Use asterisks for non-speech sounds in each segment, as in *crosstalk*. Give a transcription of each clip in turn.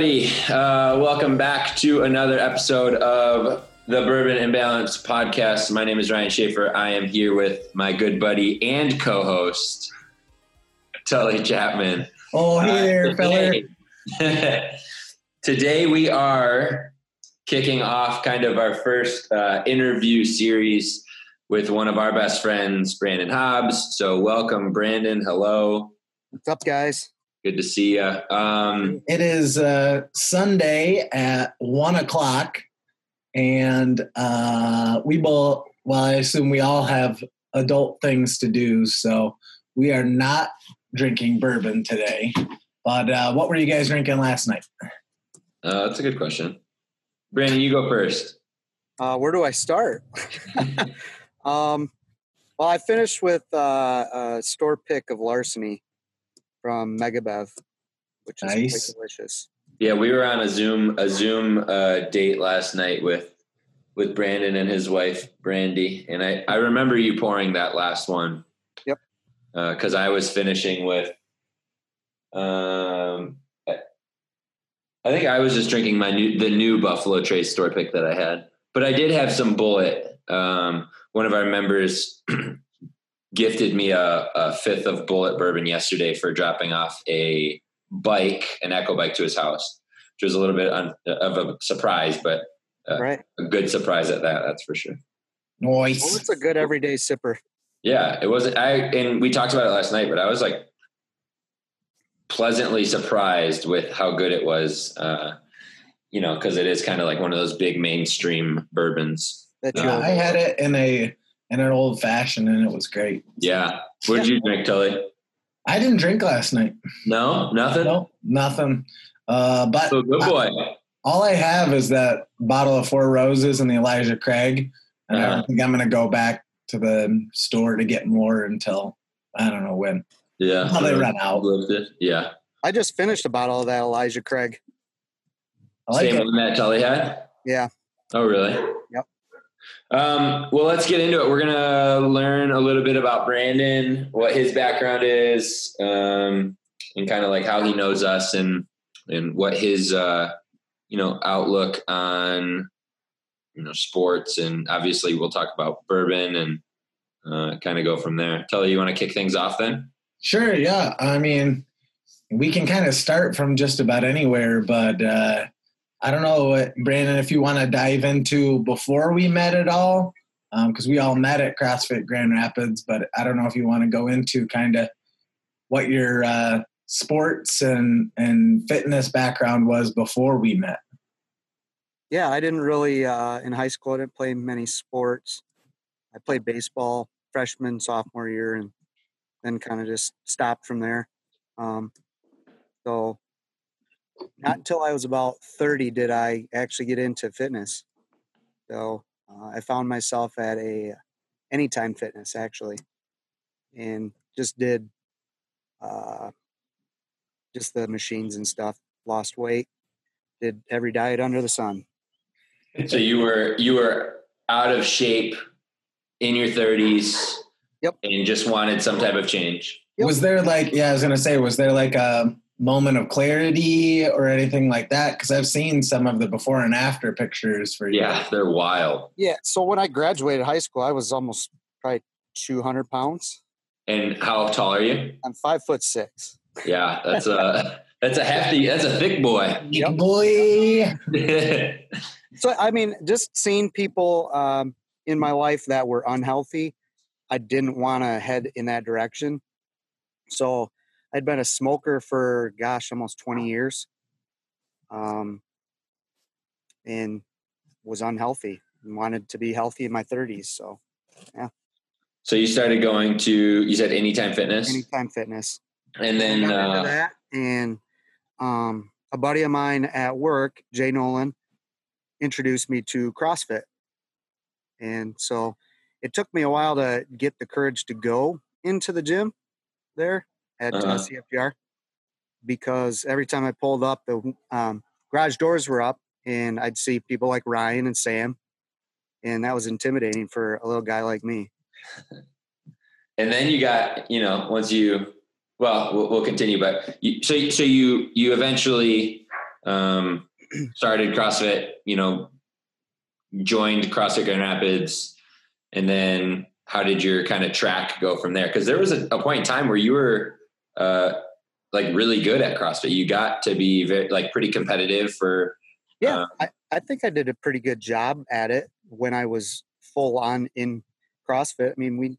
everybody. Uh, welcome back to another episode of the Bourbon Imbalance podcast. My name is Ryan Schaefer. I am here with my good buddy and co-host, Tully Chapman. Oh, hey there, fella. today, *laughs* today we are kicking off kind of our first uh, interview series with one of our best friends, Brandon Hobbs. So, welcome, Brandon. Hello. What's up, guys? Good to see you. Um, It is uh, Sunday at one o'clock, and uh, we both. Well, I assume we all have adult things to do, so we are not drinking bourbon today. But uh, what were you guys drinking last night? uh, that's a good question. Brandon, you go first. Uh, where do I start? *laughs* *laughs* um, well, I finished with uh, a store pick of Larceny from Megabev, which is Nice. quite delicious. Yeah, we were on a Zoom a Zoom uh, date last night with with Brandon and his wife Brandy, and I I remember you pouring that last one. Yep. Because I was finishing with, um, I I think I was just drinking my new the new Buffalo Trace store pick that I had, but I did have some Bulleit. Um, one of our members *clears throat* gifted me a, a fifth of Bulleit bourbon yesterday for dropping off a bike, an echo bike to his house, which was a little bit un, of a surprise, but Uh, right. a good surprise at that. That's for sure. Well, Nice. it's a good everyday sipper. Yeah, it wasn't. I and we talked about it last night, but I was like pleasantly surprised with how good it was. Uh, you know, because it is kind of like one of those big mainstream bourbons. That Yeah, you I had it in a in an old fashioned, and it was great. Yeah. What did you drink, Tully? I didn't drink last night. No, nothing. No, nothing. Uh, but So good boy. all I have is that bottle of Four Roses and the Elijah Craig. And I Uh-huh. don't think I'm going to go back to the store to get more until I don't know when. Yeah. Until they run out. Yeah. I just finished a bottle of that Elijah Craig. I like Same it. one that Tully had. Yeah. Oh, really? Yep. Um, well, let's get into it. We're gonna learn a little bit about Brandon, what his background is, um, and kind of like how he knows us, and and what his uh, you know outlook on you know sports, and obviously we'll talk about bourbon and uh, kind of go from there. Tully, you want to kick things off then? Sure, yeah. I mean, we can kind of start from just about anywhere, but uh, I don't know, Brandon, if you want to dive into before we met at all, because we all met at CrossFit Grand Rapids, but I don't know if you want to go into kind of what your uh, sports and, and fitness background was before we met. Yeah, I didn't really uh, in high school. I didn't play many sports. I played baseball freshman, sophomore year, and then kind of just stopped from there. Um, so, not until I was about thirty did I actually get into fitness. So, uh, I found myself at a Anytime Fitness actually, and just did uh, just the machines and stuff. Lost weight, did every diet under the sun. So you were you were out of shape in your thirties. Yep. And just wanted some type of change. Yep. Was there like, yeah, I was going to say, was there like a moment of clarity or anything like that? Because I've seen some of the before and after pictures for you. Yeah, they're wild. Yeah. So when I graduated high school, I was almost probably 200 pounds. And how tall are you? I'm five foot six. Yeah, that's a *laughs* that's a hefty, that's a thick boy. Big boy. *laughs* So I mean, just seeing people um, in my life that were unhealthy, I didn't want to head in that direction. So I'd been a smoker for gosh, almost 20 years, um, and was unhealthy and wanted to be healthy in my 30s. So yeah. so you started going to you said Anytime Fitness, Anytime Fitness. and then uh, that, and um, a buddy of mine at work, Jay Nolan, introduced me to CrossFit, and so it took me a while to get the courage to go into the gym there at uh Uh-huh. CFGR because every time I pulled up, the um, garage doors were up, and I'd see people like Ryan and Sam, and that was intimidating for a little guy like me. *laughs* and then you got you know once you well we'll, we'll continue, but you, so so you you eventually Um, *clears throat* started CrossFit, you know, joined CrossFit Grand Rapids, and then how did your kind of track go from there? Because there was a, a, point in time where you were uh, like really good at CrossFit. You got to be very, like pretty competitive for. Yeah, uh, I, I think I did a pretty good job at it when I was full on in CrossFit. I mean, we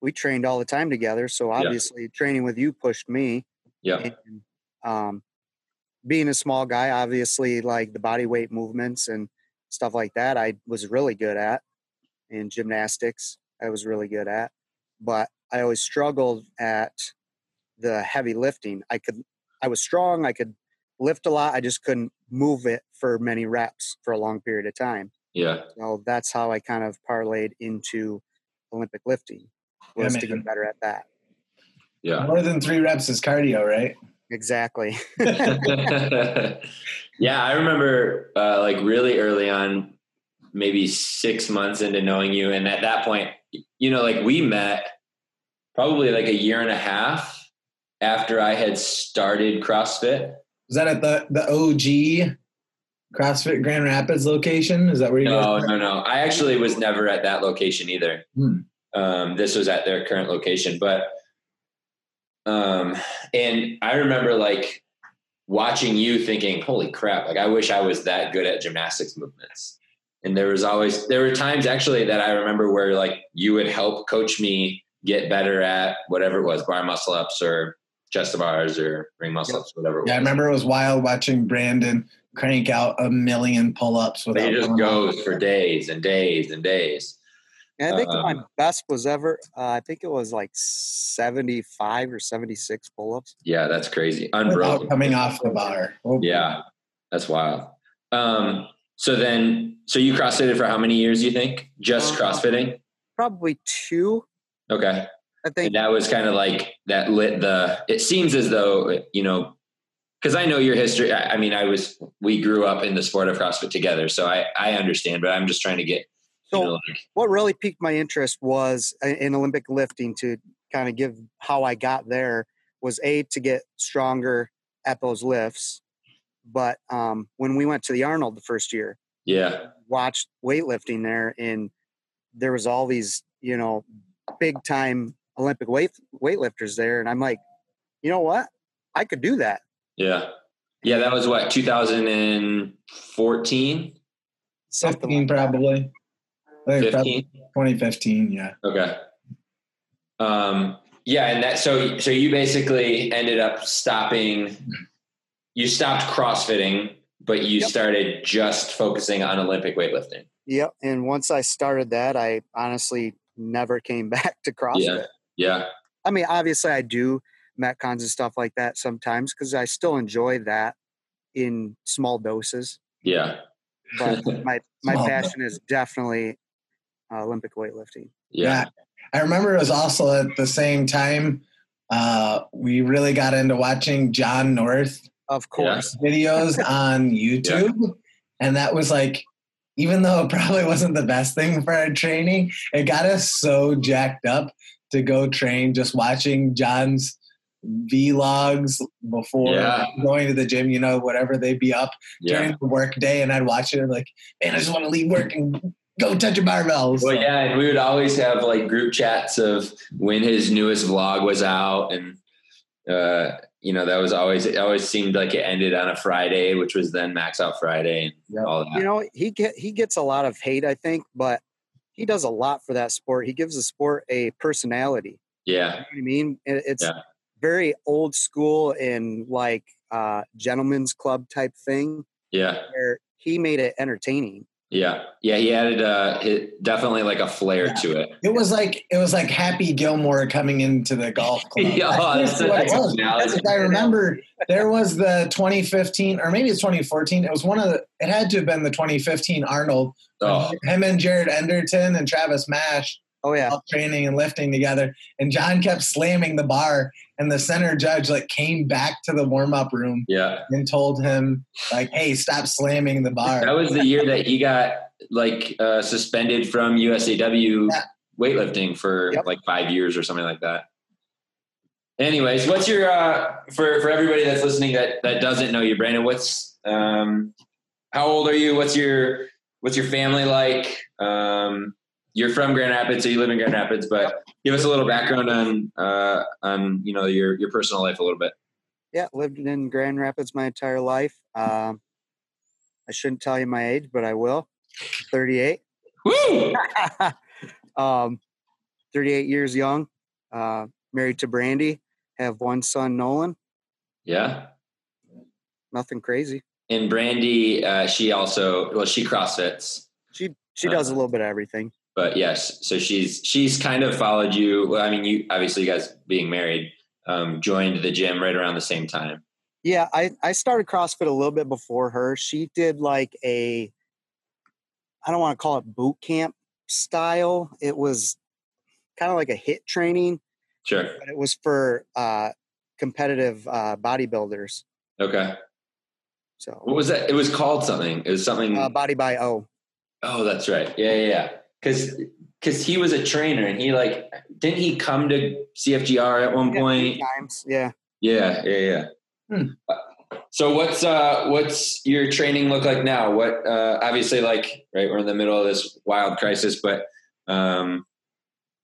we trained all the time together, so obviously yeah. training with you pushed me. Yeah. And, um, being a small guy, obviously, like the body weight movements and stuff like that, I was really good at. In gymnastics, I was really good at, but I always struggled at the heavy lifting. I could, I was strong. I could lift a lot. I just couldn't move it for many reps for a long period of time. Yeah. So that's how I kind of parlayed into Olympic lifting was yeah, to get better at that. Yeah. More than three reps is cardio, right? Exactly. *laughs* *laughs* yeah, I remember uh, like really early on, maybe six months into knowing you, and at that point, you know, like we met probably like a year and a half after I had started CrossFit. Was that at the the OG CrossFit Grand Rapids location? Is that where you? No, no, no. I actually was never at that location either. Hmm. Um, this was at their current location, but um, and I remember like watching you thinking, holy crap, like I wish I was that good at gymnastics movements. And there was always, there were times actually that I remember where like you would help coach me get better at whatever it was, bar muscle ups or chest to bars or ring muscle ups, whatever. yeah, I remember it was wild watching Brandon crank out a million pull ups. He just goes for days and days and days. And I think my um, best was ever, uh, I think it was like 75 or 76 pull ups. Yeah, that's crazy. Unbroken. coming off the bar. Oh. Yeah, that's wild. Um, so then, so you crossfitted for how many years, you think? Just uh, crossfitting? Probably two. Okay. I think and that was kind of like that lit the, it seems as though, you know, because I know your history. I, I mean, I was, we grew up in the sport of CrossFit together. So I, I understand, but I'm just trying to get so, you know, like, what really piqued my interest was uh, in Olympic lifting to kind of give how I got there was a to get stronger at those lifts. But um, when we went to the Arnold the first year, yeah, watched weightlifting there, and there was all these you know big time Olympic weight weightlifters there, and I'm like, you know what, I could do that. Yeah, yeah, that was what 2014. 15 probably. 15? 2015, yeah. Okay. Um, yeah, and that so so you basically ended up stopping. You stopped CrossFitting, but you yep. started just focusing on Olympic weightlifting. Yep. And once I started that, I honestly never came *laughs* back to CrossFit. Yeah. Yeah. I mean, obviously, I do metcons and stuff like that sometimes because I still enjoy that in small doses. Yeah. But *laughs* my my passion is definitely uh, Olympic weightlifting. Yeah. yeah. I remember it was also at the same time uh, we really got into watching Jon North, of course, videos *laughs* on YouTube, yeah. and that was like, even though it probably *laughs* wasn't the best thing for our training, it got us so jacked up to go train. Just watching Jon's vlogs before yeah. going to the gym, you know, whatever they'd be up yeah. during the work day, and I'd watch it. And like, man, I just want to leave work and go touch your barbells. Well, yeah, and we would always have like group chats of when his newest vlog was out, and uh, you know that was always it always seemed like it ended on a Friday, which was then Max Out Friday and yep. all that. You know, he get he gets a lot of hate, I think, but he does a lot for that sport. He gives the sport a personality. Yeah, you know I mean, it's yeah. very old school and like uh, gentleman's club type thing. Yeah, where he made it entertaining. Yeah, yeah, he added uh, definitely like a flair yeah. to it. It was like it was like Happy Gilmore coming into the golf *laughs* club. yeah, that's, that's what that's I remember. There was the 2015, or maybe it's 2014. It was one of the. It had to have been the 2015 Arnold. Oh. Him and Jared Enderton and Travis Mash Oh yeah, training and lifting together. And Jon kept slamming the bar, and the center judge like came back to the warm up room. Yeah, and told him like, "Hey, stop slamming the bar." That was the year that he got like uh, suspended from USAW yeah. weightlifting for yep. like five years or something like that. anyways, what's your uh, for for everybody that's listening that that doesn't know you, Brandon? What's um, how old are you? What's your what's your family like? Um, you're from Grand Rapids, so you live in Grand Rapids, but give us a little background on uh, on you know your your personal life a little bit. Yeah, lived in Grand Rapids my entire life. Um, I shouldn't tell you my age, but I will. 38. Woo! *laughs* um, 38 years young. Uh, married to Brandy. Have one son, Nolan. Yeah. Nothing crazy. And Brandy, uh, she also well, she CrossFits. She she does a little bit of everything. But yes, so she's she's kind of followed you. Well, I mean, you obviously you guys being married um, joined the gym right around the same time. Yeah, I, I started CrossFit a little bit before her. She did like a, I don't want to call it boot camp style. It was kind of like a HIIT training. Sure. But it was for uh, competitive uh, bodybuilders. Okay. So what was that? It was called something. It was something. Uh, Body by O. Oh, that's right. Yeah, yeah, yeah. Because because he was a trainer and he like didn't he come to CFGR at one yeah, point? Times, yeah. Yeah, yeah, yeah. Hmm. So what's uh what's your training look like now? What uh obviously like right we're in the middle of this wild crisis, but um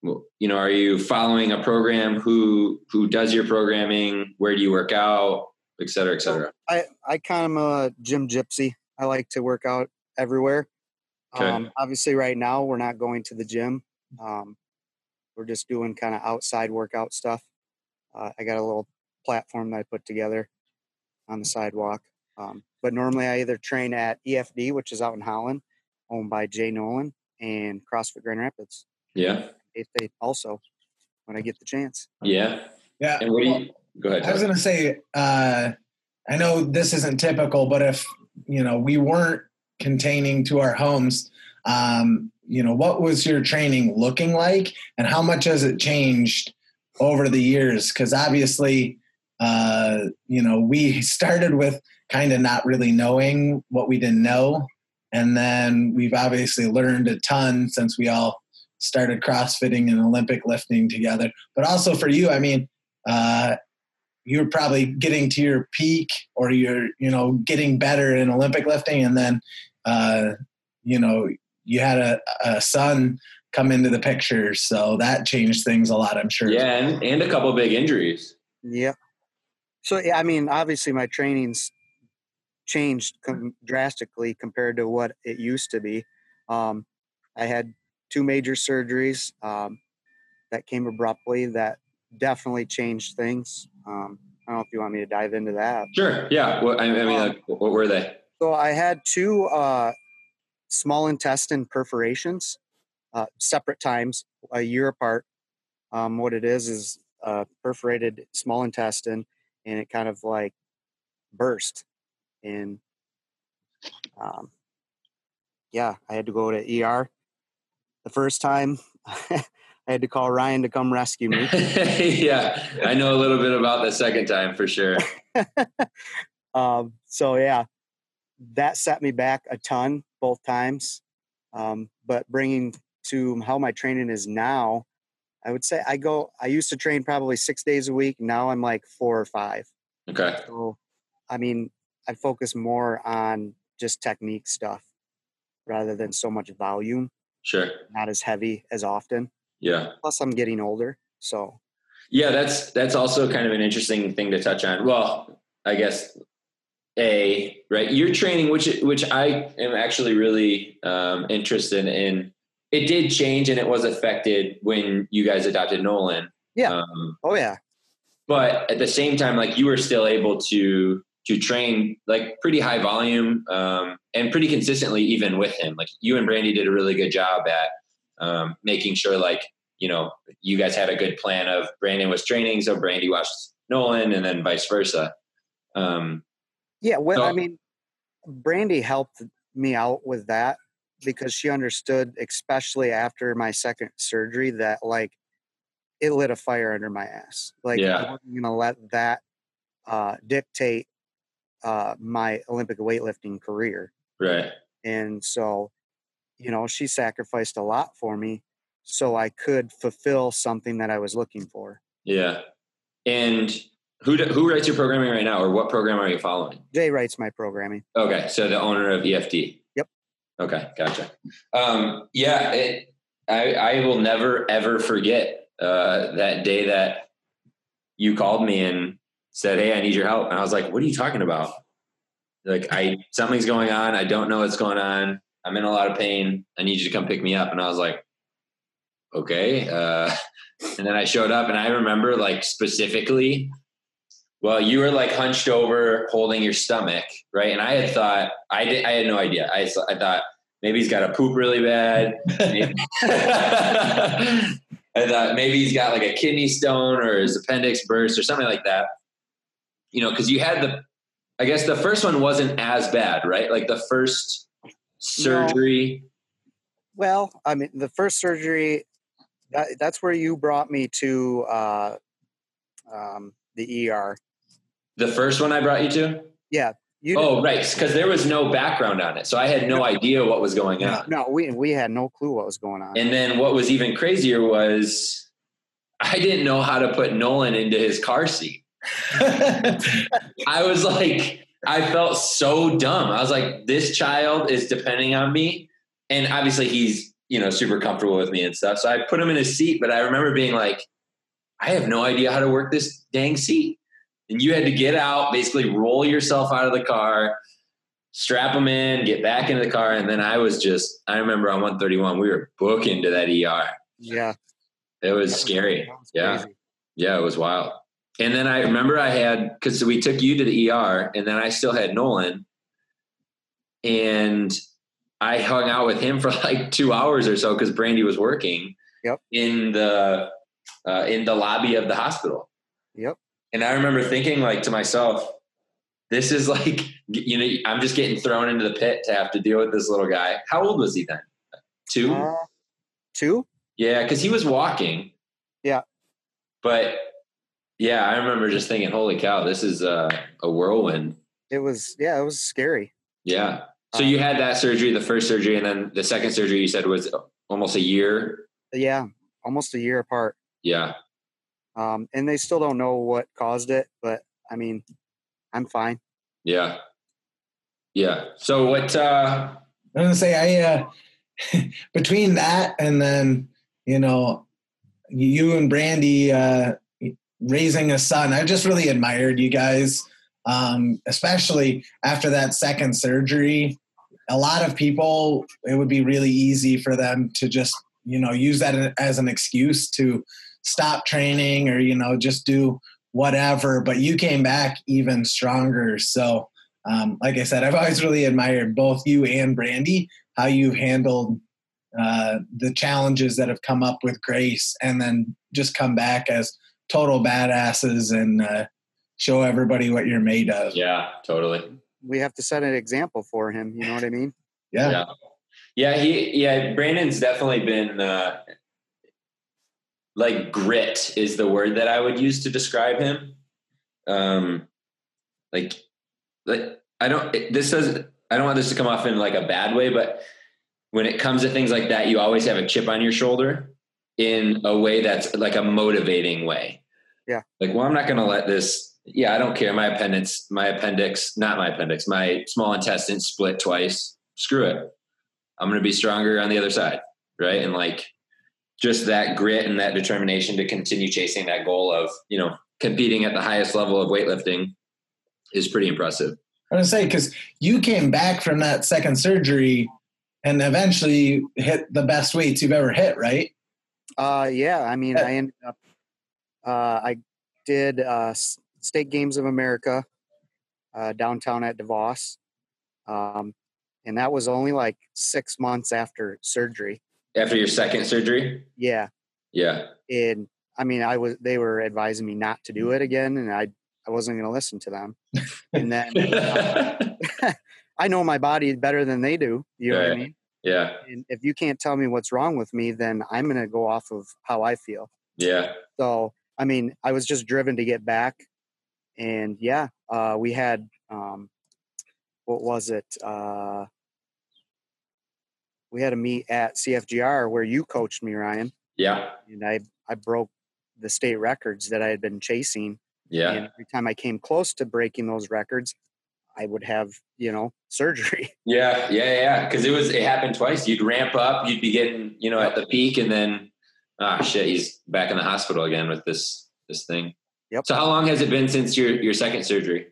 you know are you following a program who who does your programming where do you work out et cetera et cetera i i kind of am a gym gypsy i like to work out everywhere Okay. Um, obviously, right now we're not going to the gym. Um, we're just doing kind of outside workout stuff. Uh, I got a little platform that I put together on the sidewalk. Um, but normally I either train at EFD, which is out in Holland, owned by Jay Nolan, and CrossFit Grand Rapids. Yeah. If they also, when I get the chance. Yeah. Yeah. And what do you, go ahead. I was going to say, uh, I know this isn't typical, but if, you know, we weren't containing to our homes. Um, you know, what was your training looking like, and how much has it changed over the years? Because obviously, uh, you know, we started with kind of not really knowing what we didn't know, and then we've obviously learned a ton since we all started CrossFitting and Olympic lifting together. But also for you, I mean, uh, you're probably getting to your peak or you're you know getting better in olympic lifting and then uh, you know, you had a, a son come into the picture, so that changed things a lot. I'm sure. Yeah, and, and a couple big injuries. Yeah. So yeah, I mean, obviously my training's changed com- drastically compared to what it used to be. Um, I had two major surgeries um, that came abruptly that definitely changed things. Um, I don't know if you want me to dive into that. Sure. Yeah. Well, I, I mean, um, like, what were they? So I had two uh, small intestine perforations, uh, separate times, a year apart. Um, what it is is a perforated small intestine, and it kind of like burst. And um, yeah, I had to go to ER. The first time, *laughs* I had to call Ryan to come rescue me. *laughs* yeah, I know a little bit about the second time for sure. *laughs* um, so yeah, that set me back a ton both times. Um, but bringing to how my training is now, I would say I go, I used to train probably six days a week. Now I'm like four or five. Okay. So, I mean, I focus more on just technique stuff rather than so much volume. Sure. Not as heavy as often. Yeah. Plus, I'm getting older. So, yeah, that's that's also kind of an interesting thing to touch on. Well, I guess a right? You're training which which i am actually really um, interested in it did change and it was affected when you guys adopted nolan. Yeah. Um, oh yeah. but at the same time like you were still able to to train like pretty high volume um, and pretty consistently even with him. Like you and brandy did a really good job at um, making sure like you know you guys had a good plan of brandon was training so brandy watched nolan and then vice versa. Um, yeah, well, so, I mean, Brandy helped me out with that because she understood, especially after my second surgery, that like it lit a fire under my ass. Like yeah. I wasn't gonna let that uh, dictate uh, my Olympic weightlifting career. Right. And so, you know, she sacrificed a lot for me so I could fulfill something that I was looking for. Yeah. And who do, who writes your programming right now, or what program are you following? Jay writes my programming. Okay, so the owner of EFD. Yep. Okay, gotcha. Um, yeah, it, I I will never ever forget uh, that day that you called me and said, "Hey, I need your help," and I was like, "What are you talking about?" Like, I something's going on. I don't know what's going on. I'm in a lot of pain. I need you to come pick me up. And I was like, okay. Uh, *laughs* and then I showed up, and I remember like specifically well, you were like hunched over, holding your stomach, right? And I had thought I did. I had no idea. I I thought maybe he's got to poop really bad. *laughs* *laughs* I thought maybe he's got like a kidney stone or his appendix burst or something like that. You know, because you had the, I guess the first one wasn't as bad, right? Like the first surgery. No. Well, I mean, the first surgery, that, that's where you brought me to uh, um, the ER. The first one I brought you to? Yeah. You oh, right. Because there was no background on it. So I had no idea what was going on. No, we, we had no clue what was going on. And then what was even crazier was I didn't know how to put Nolan into his car seat. *laughs* I was like, I felt so dumb. I was like, this child is depending on me. And obviously he's, you know, super comfortable with me and stuff. So I put him in his seat, but I remember being like, I have no idea how to work this dang seat and you had to get out, basically roll yourself out of the car, strap them in, get back into the car, and then I was just I remember on 131 we were booking to that ER. Yeah, it was that scary. Was, yeah, yeah, it was wild. And then I remember I had because we took you to the ER, and then I still had Nolan, and I hung out with him for *laughs* like two hours or so because Brandy was working. Yep. In the uh, in the lobby of the hospital. Yep. And I remember thinking like to myself, this is like, you know, I'm just getting thrown into the pit to have to deal with this little guy. How old was he then? Two? Uh, two? Yeah, because he was walking. Yeah. But yeah, I remember just thinking, holy cow, this is a, a whirlwind. It was, yeah, it was scary. Yeah. So um, you had that surgery, the first surgery, and then the second surgery you said was almost a year. Yeah, almost a year apart. Yeah. Um, and they still don't know what caused it, but I mean, I'm fine. Yeah. Yeah. So what, uh, I'm gonna say I, uh, *laughs* between that and then, you know, you and Brandy, uh, raising a son, I just really admired you guys. Um, especially after that second surgery, a lot of people, it would be really easy for them to just, you know, use that as an excuse to stop training or you know just do whatever but you came back even stronger. So um, like i said i've always really admired both you and brandy how you've handled uh, the challenges that have come up with grace and then just come back as total badasses and uh, show everybody what you're made of yeah totally. We have to set an example for him you know what i mean? Yeah. Yeah, yeah he yeah brandon's definitely been uh, like grit is the word that I would use to describe him. Um, like, like I don't. This doesn't. I don't want this to come off in like a bad way, but when it comes to things like that, you always have a chip on your shoulder in a way that's like a motivating way. Yeah. Like, well, I'm not going to let this. Yeah, I don't care. My appendix, my appendix, not my appendix, my small intestine split twice. Screw it. I'm going to be stronger on the other side. Right. And like, just that grit and that determination to continue chasing that goal of you know competing at the highest level of weightlifting is pretty impressive. I want to say because you came back from that second surgery and eventually hit the best weights you've ever hit, right? Uh, yeah. I mean, I ended up. Uh, I did uh, State Games of America uh, downtown at DeVos, um, and that was only like six months after surgery. After your second surgery? Yeah. Yeah. And I mean, I was they were advising me not to do it again, and I I wasn't going to listen to them. And then uh, *laughs* I know my body better than they do. You know what I mean? Yeah. And if you can't tell me what's wrong with me, then I'm going to go off of how I feel. Yeah. So I mean, I was just driven to get back, and yeah, uh, we had um, what was it? Uh, we had a meet at CFGR where you coached me, Ryan. Yeah. And I I broke the state records that I had been chasing. Yeah. And every time I came close to breaking those records, I would have, you know, *laughs* surgery. Yeah, yeah, yeah. Because it was it happened twice. You'd ramp up, you'd be getting, you know, at the peak, and then ah shit, he's back in the hospital again with this this thing. Yep. So how long has it been since your your second surgery?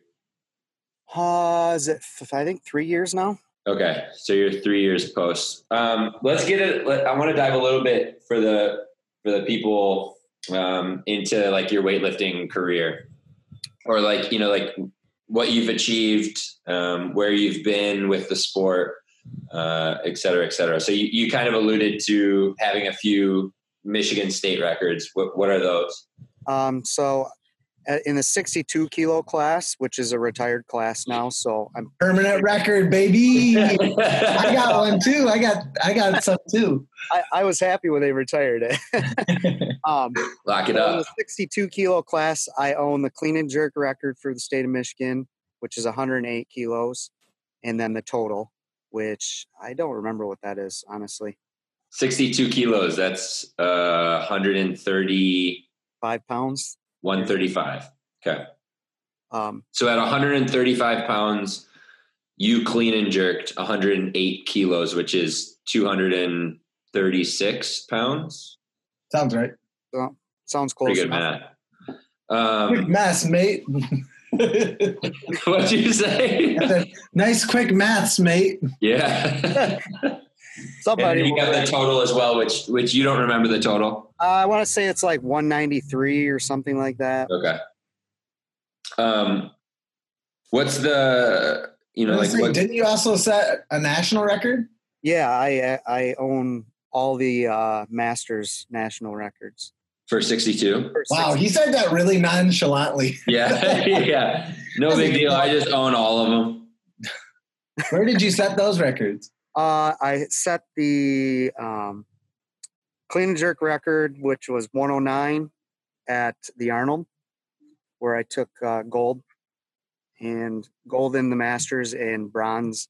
Uh, is it, I think three years now? Okay, so you're three years post. Um, let's get it. Let, I want to dive a little bit for the for the people um, into like your weightlifting career, or like you know like what you've achieved, um, where you've been with the sport, uh, et cetera, et cetera. So you, you kind of alluded to having a few Michigan state records. What what are those? Um, so in the 62 kilo class, which is a retired class now. So I'm Permanent record, baby. *laughs* I got one too. I got I got some too. I, I was happy when they retired it. *laughs* um, Lock it so in up. the 62 kilo class, I own the clean and jerk record for the state of Michigan, which is 108 kilos, and then the total, which I don't remember what that is, honestly. 62 kilos. That's uh, 130, Five pounds. 135. Okay. Um, So at 135 pounds, you clean and jerked 108 kilos, which is 236 pounds. Sounds right. so, sounds close. Pretty good enough. math. Quick Um, maths, mate. *laughs* what'd you say? Said, *laughs* nice quick maths, mate. yeah. *laughs* Somebody. then you got the total as well, which which you don't remember the total. Uh, I want to say it's like 193 or something like that. Okay. Um, what's the you know like was what, didn't you also set a national record? Yeah, I I own all the uh, Masters national records. for 62? Wow, he said that really nonchalantly. *laughs* Yeah, *laughs* yeah. No big deal. I just own all of them. Where did you set those records? Uh, I set the um, clean and jerk record, which was 109 at the Arnold, where I took uh, gold and gold in the Masters and bronze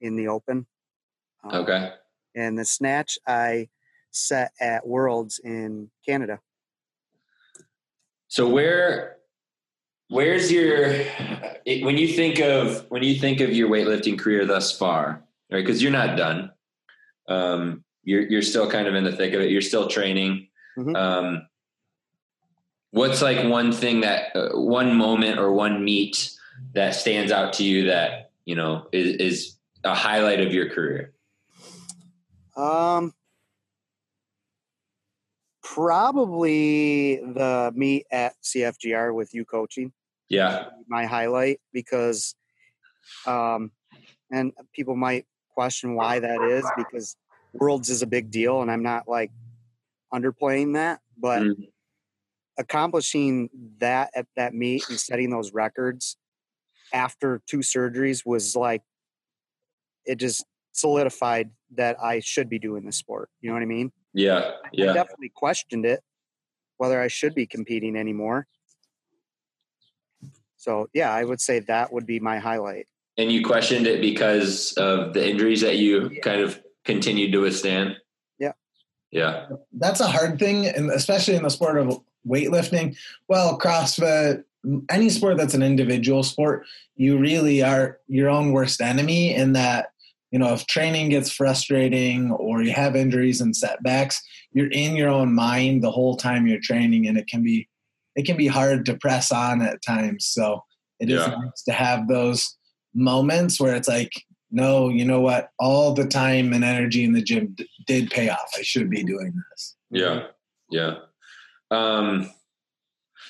in the Open. Um, Okay. And the snatch I set at Worlds in Canada. So where where's your it, when you think of when you think of your weightlifting career thus far, right? Because you're not done. Um, you're you're still kind of in the thick of it. You're still training. Mhm. Um, what's like one thing that uh, one moment or one meet that stands out to you that you know is, is a highlight of your career? Um, probably the meet at CFGR with you coaching. Yeah. my highlight because um and people might question why that is because worlds is a big deal and i'm not like underplaying that but Mm. accomplishing that at that meet and setting those records after two surgeries was like it just solidified that i should be doing this sport you know what i mean Yeah. I Yeah. definitely questioned it whether I should be competing anymore. So yeah, I would say that would be my highlight. And you questioned it because of the injuries that you kind of continued to withstand. Yeah. Yeah. That's a hard thing, and especially in the sport of weightlifting. Well, CrossFit, any sport that's an individual sport, you really are your own worst enemy in that, you know, if training gets frustrating or you have injuries and setbacks, you're in your own mind the whole time you're training and it can be it can be hard to press on at times. So it is Yeah. nice to have those moments where it's like, no, you know what? All the time and energy in the gym d- did pay off. I should be doing this. Yeah. Yeah. Um,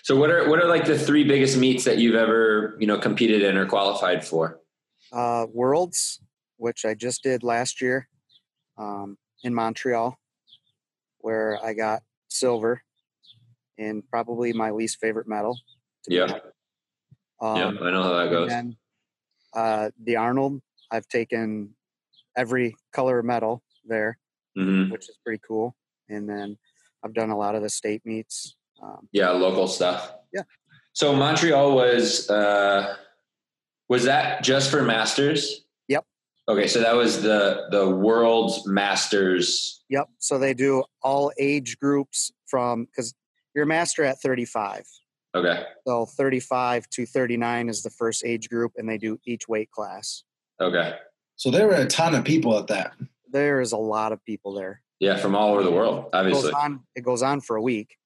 so what are what are like the three biggest meets that you've ever, you know, competed in or qualified for? Uh, Worlds, which I just did last year um, in Montreal, where I got silver and probably my least favorite medal. to Yeah. honest. Um, yeah, I know how that and goes. then, uh, the Arnold, I've taken every color medal there, hmm which is pretty cool. And then I've done a lot of the state meets. Um, Yeah, local stuff. Yeah. So Montreal was uh was that just for masters? Yep. Okay, so that was the the world's masters. Yep. So they do all age groups from because You're a master at 35. Okay. So 35 to 39 is the first age group, and they do each weight class. Okay. So there were a ton of people at that. There is a lot of people there. Yeah, from all over the world, It obviously. goes on. It goes on for a week.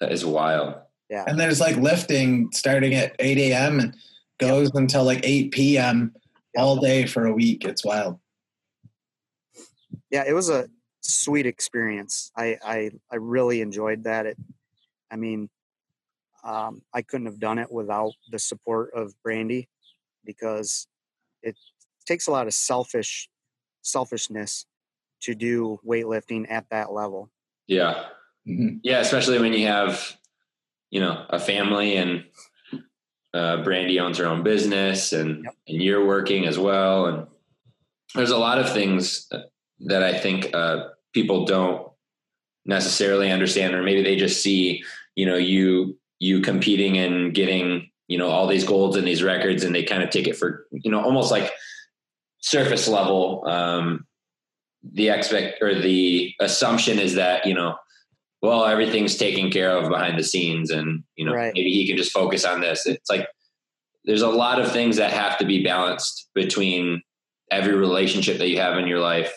That is wild. Yeah. And there's like lifting starting at 8 a.m. and goes until like 8 p.m. all day for a week. It's wild. yeah, it was a sweet experience. I I, I really enjoyed that. It, I mean, um, I couldn't have done it without the support of Brandy, because it takes a lot of selfish selfishness to do weightlifting at that level. Yeah. Mhm. Yeah, especially when you have, you know, a family and uh, Brandy owns her own business and Yep. and you're working as well. And there's a lot of things that I think uh, people don't necessarily understand, or maybe they just see, you know, you you competing and getting, you know, all these golds and these records, and they kind of take it for, you know, almost like surface level. Um, the expect or the assumption is that you know well everything's taken care of behind the scenes and you know Right. maybe he can just focus on this it's like there's a lot of things that have to be balanced between every relationship that you have in your life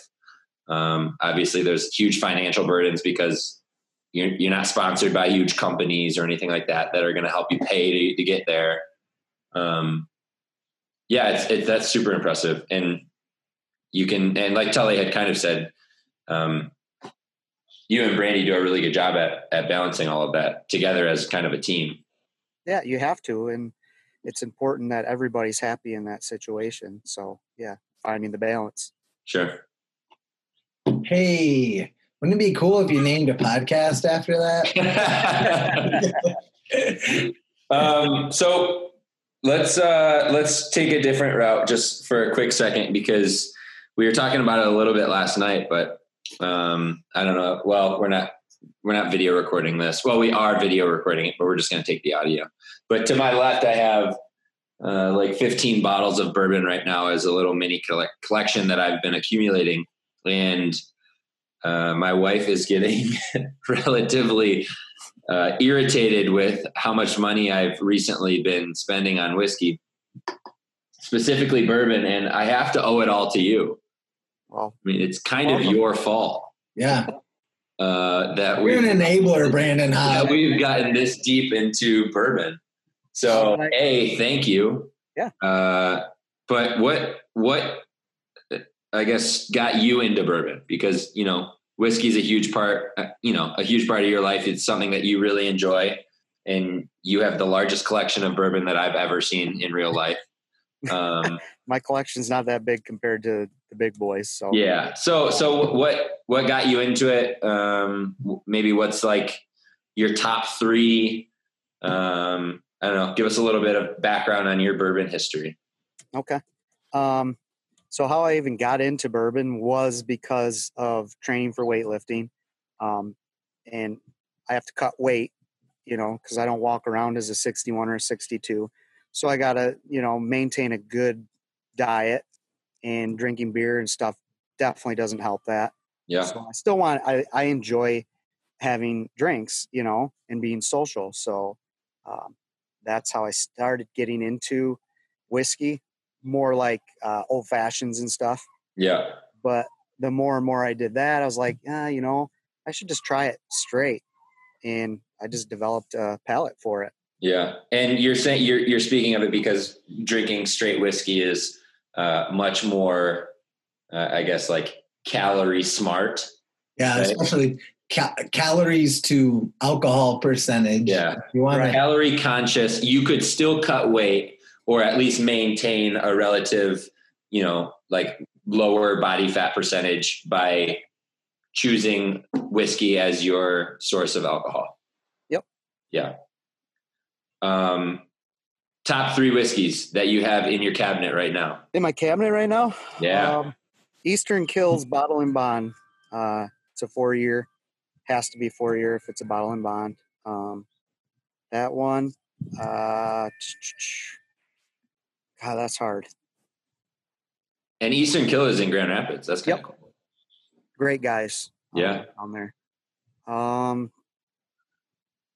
um, obviously there's huge financial burdens because you're, you're not sponsored by huge companies or anything like that that are going to help you pay to, to get there um, yeah it's, it's that's super impressive and you can and like Tully had kind of said um, you and Brandy do a really good job at at balancing all of that together as kind of a team. Yeah, you have to, and it's important that everybody's happy in that situation. So yeah, finding the balance. Sure. Hey, wouldn't it be cool if you named a podcast after that? *laughs* um, so let's uh, let's take a different route just for a quick second because we were talking about it a little bit last night, but um, I don't know. Well, we're not we're not video recording this. Well, we are video recording it, but we're just going to take the audio. But to my left, I have uh, like 15 bottles of bourbon right now as a little mini collect- collection that I've been accumulating, and uh, my wife is getting *laughs* relatively uh, irritated with how much money I've recently been spending on whiskey, specifically bourbon, and I have to owe it all to you. Well, I mean, it's kind of your fault yeah. uh, that we're an enabler, Brandon. that we've gotten this deep into bourbon. So, Alright. a thank you. Yeah. Uh, but what what I guess got you into bourbon because you know whiskey is a huge part. uh, You know, a huge part of your life. It's something that you really enjoy, and you have the largest collection of bourbon that I've ever seen in real life. Um, *laughs* my collection's not that big compared to the big boys. So yeah. So so what what got you into it? Um, maybe what's like your top three? Um, I don't know. Give us a little bit of background on your bourbon history. Okay. Um, so how I even got into bourbon was because of training for weightlifting, um, and I have to cut weight, you know, because I don't walk around as a 61 or a 62. So I gotta, you know, maintain a good diet, and drinking beer and stuff definitely doesn't help that. Yeah. So I still want. I I enjoy having drinks, you know, and being social. So um, that's how I started getting into whiskey, more like uh, old fashions and stuff. Yeah. But the more and more I did that, I was like, ah, you know, I should just try it straight, and I just developed a palate for it. Yeah. And you're saying you're you're speaking of it because drinking straight whiskey is uh, much more, uh, I guess, like calorie smart. Yeah, Right. especially ca- calories to alcohol percentage. Yeah. You want Right. to calorie conscious, you could still cut weight or at least maintain a relative, you know, like lower body fat percentage by choosing whiskey as your source of alcohol. Yep. Yeah. Um, top three whiskeys that you have in your cabinet right now. In my cabinet right now, Yeah. um, Eastern Kille's Bottle and Bond. Uh, it's a four year, has to be four year if it's a bottle and bond. Um, that one, uh, God, that's hard. And Eastern Kille is in Grand Rapids. That's kind Yep. of cool. Great guys. Yeah. on there. Um,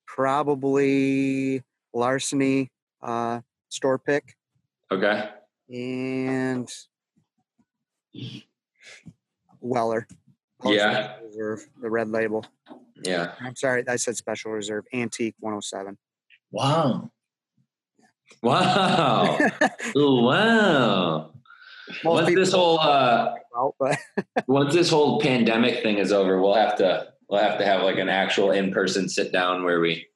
probably Larceny uh, store pick Okay. and Weller. Yeah. Reserve, the red label. Yeah. I'm sorry, I said special reserve. Antique 107. Wow. Wow. *laughs* Ooh, wow. Most Once this whole uh, out, but *laughs* once this whole pandemic thing is over, we'll have to we'll have to have like an actual in person sit down where we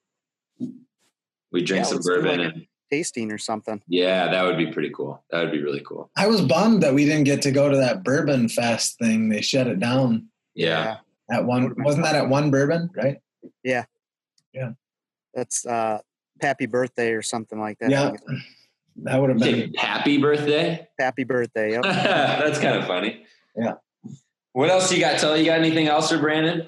we drink Yeah, some bourbon like and tasting or something. yeah, that would be pretty cool. That would be really cool. I was bummed that we didn't get to go to that bourbon fest thing. They shut it down Yeah. at one. Wasn't that at one bourbon, right? Yeah. Yeah. That's uh Happy birthday or something like that. Yeah. That would have been. Happy birthday. Happy birthday. Yep. *laughs* That's kind of funny. Yeah. What else you got? Tell you got anything else for Brandon?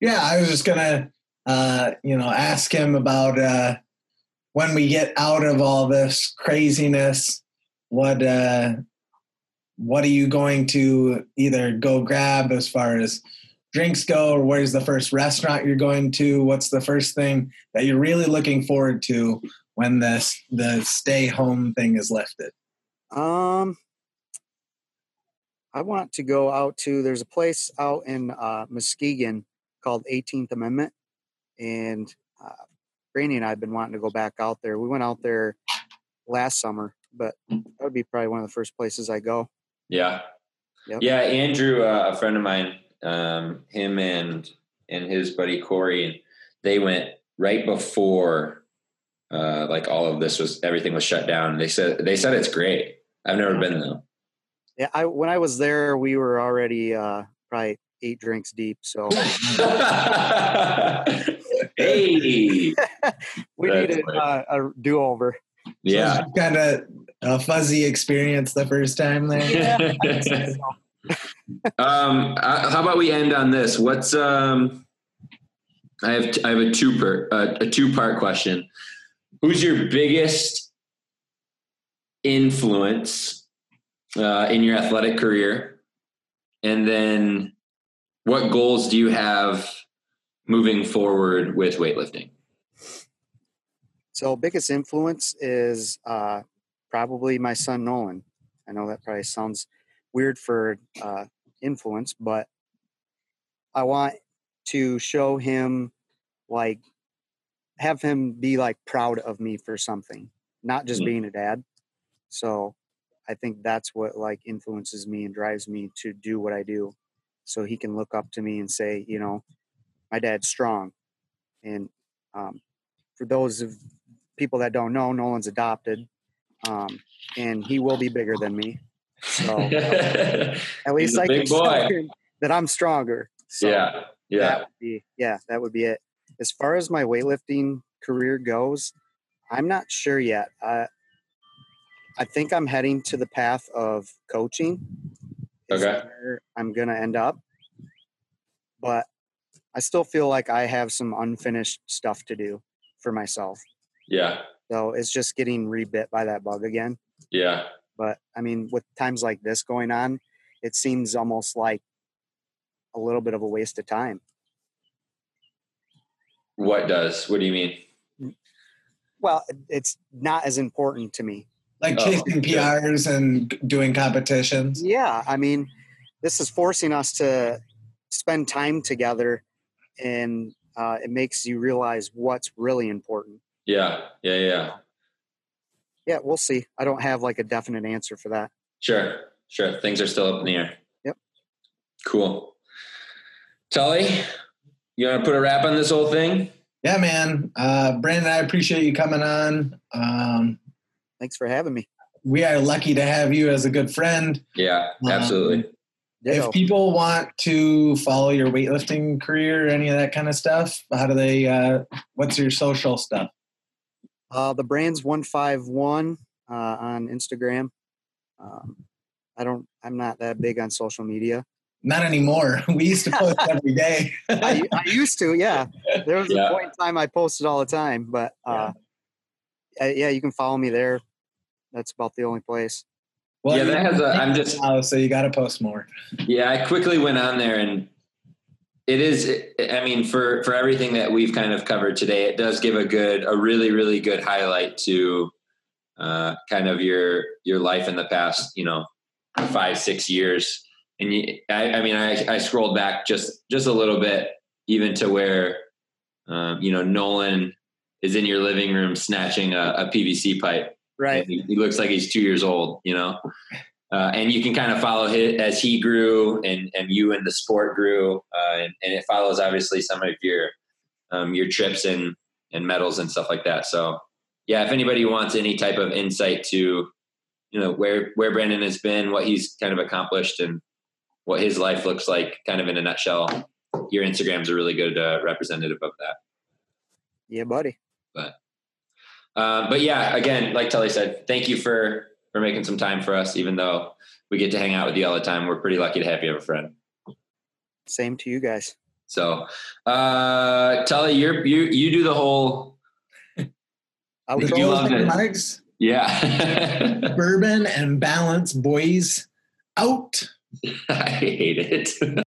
Yeah, I was just gonna, uh, you know, ask him about uh, when we get out of all this craziness. What uh, what are you going to either go grab as far as drinks go, or where's the first restaurant you're going to? What's the first thing that you're really looking forward to when this the stay home thing is lifted? Um, I want to go out to. There's a place out in uh, Muskegon called 18th Amendment, and uh, Brandy and I have been wanting to go back out there. We went out there last summer, but that would be probably one of the first places I go. Yeah. Yep. Yeah, Andrew, uh, a friend of mine, um, him and and his buddy Corey, and they went right before uh, like all of this was everything was shut down. They said they said it's great. I've never been though. Yeah, I when I was there, we were already uh, probably eight drinks deep, so *laughs* *laughs* hey, we That's needed uh, a do over. yeah. kind of a fuzzy experience the first time there. *laughs* um, uh, how about we end on this? What's um? I have I have a two per uh, a two part question. Who's your biggest influence uh, in your athletic career, and then what goals do you have moving forward with weightlifting? So biggest influence is uh, probably my son Nolan. I know that probably sounds weird for uh, influence, but I want to show him like have him be like proud of me for something, not just Mm. being a dad. So I think that's what like influences me and drives me to do what I do. So he can look up to me and say, you know, my dad's strong. And um, for those of people that don't know, Nolan's adopted, um, and he will be bigger than me. So *laughs* at least I can boy. that I'm stronger. So yeah, that yeah, would be yeah, that would be it. As far as my weightlifting career goes, I'm not sure yet. I I think I'm heading to the path of coaching. Okay. I'm gonna end up, but I still feel like I have some unfinished stuff to do for myself. yeah, So it's just getting rebit by that bug again. yeah. But I mean, with times like this going on, it seems almost like a little bit of a waste of time. What does? What do you mean? Well, it's not as important to me. like Oh, chasing yeah. PRs and doing competitions. Yeah, I mean, this is forcing us to spend time together, and uh, it makes you realize what's really important. Yeah, yeah, yeah. Yeah, we'll see. I don't have like a definite answer for that. Sure, sure. Things are still up in the air. Yep. Cool. Tully, you want to put a wrap on this whole thing? Yeah, man. Uh, Brandon, I appreciate you coming on. Um, Thanks for having me. we are lucky to have you as a good friend. Yeah, Um, absolutely. Ditto. If people want to follow your weightlifting career, or any of that kind of stuff, how do they? Uh, what's your social stuff? Uh, the brand's one five one uh, on Instagram. Um, I don't. I'm not that big on social media. Not anymore. *laughs* We used to post *laughs* every day. I, *laughs* I used to, yeah. There was Yeah. a point in time I posted all the time, but uh, yeah. yeah, you can follow me there. That's about the only place. Well, Yeah, that has a- I'm famous just- now, so you got to post more. Yeah, I quickly went on there and it is. I mean, for for everything that we've kind of covered today, it does give a good, a really, really good highlight to uh, kind of your your life in the past, you know, five six years. And you, I, I mean, I, I scrolled back just just a little bit, even to where, um, you know, Nolan is in your living room snatching a, a PVC pipe. Right. He, he, looks like he's two years old, you know. Uh, and you can kind of follow his, as he grew and, and you and the sport grew. Uh, and, and, it follows obviously some of your um, your trips and, and medals and stuff like that. So yeah, if anybody wants any type of insight to, you know, where, where Brandon has been, what he's kind of accomplished and what his life looks like kind of in a nutshell, your Instagram's a really good uh, representative of that. Yeah, buddy. But, uh, but yeah, again, like Tully said, thank you for, for making some time for us, even though we get to hang out with you all the time. We're pretty lucky to have you have a friend. Same to you guys. So, uh, Tully, you're, you, you do the whole Outros, Yeah. *laughs* Bourbon and balance, boys. Out. *laughs* I hate it. *laughs*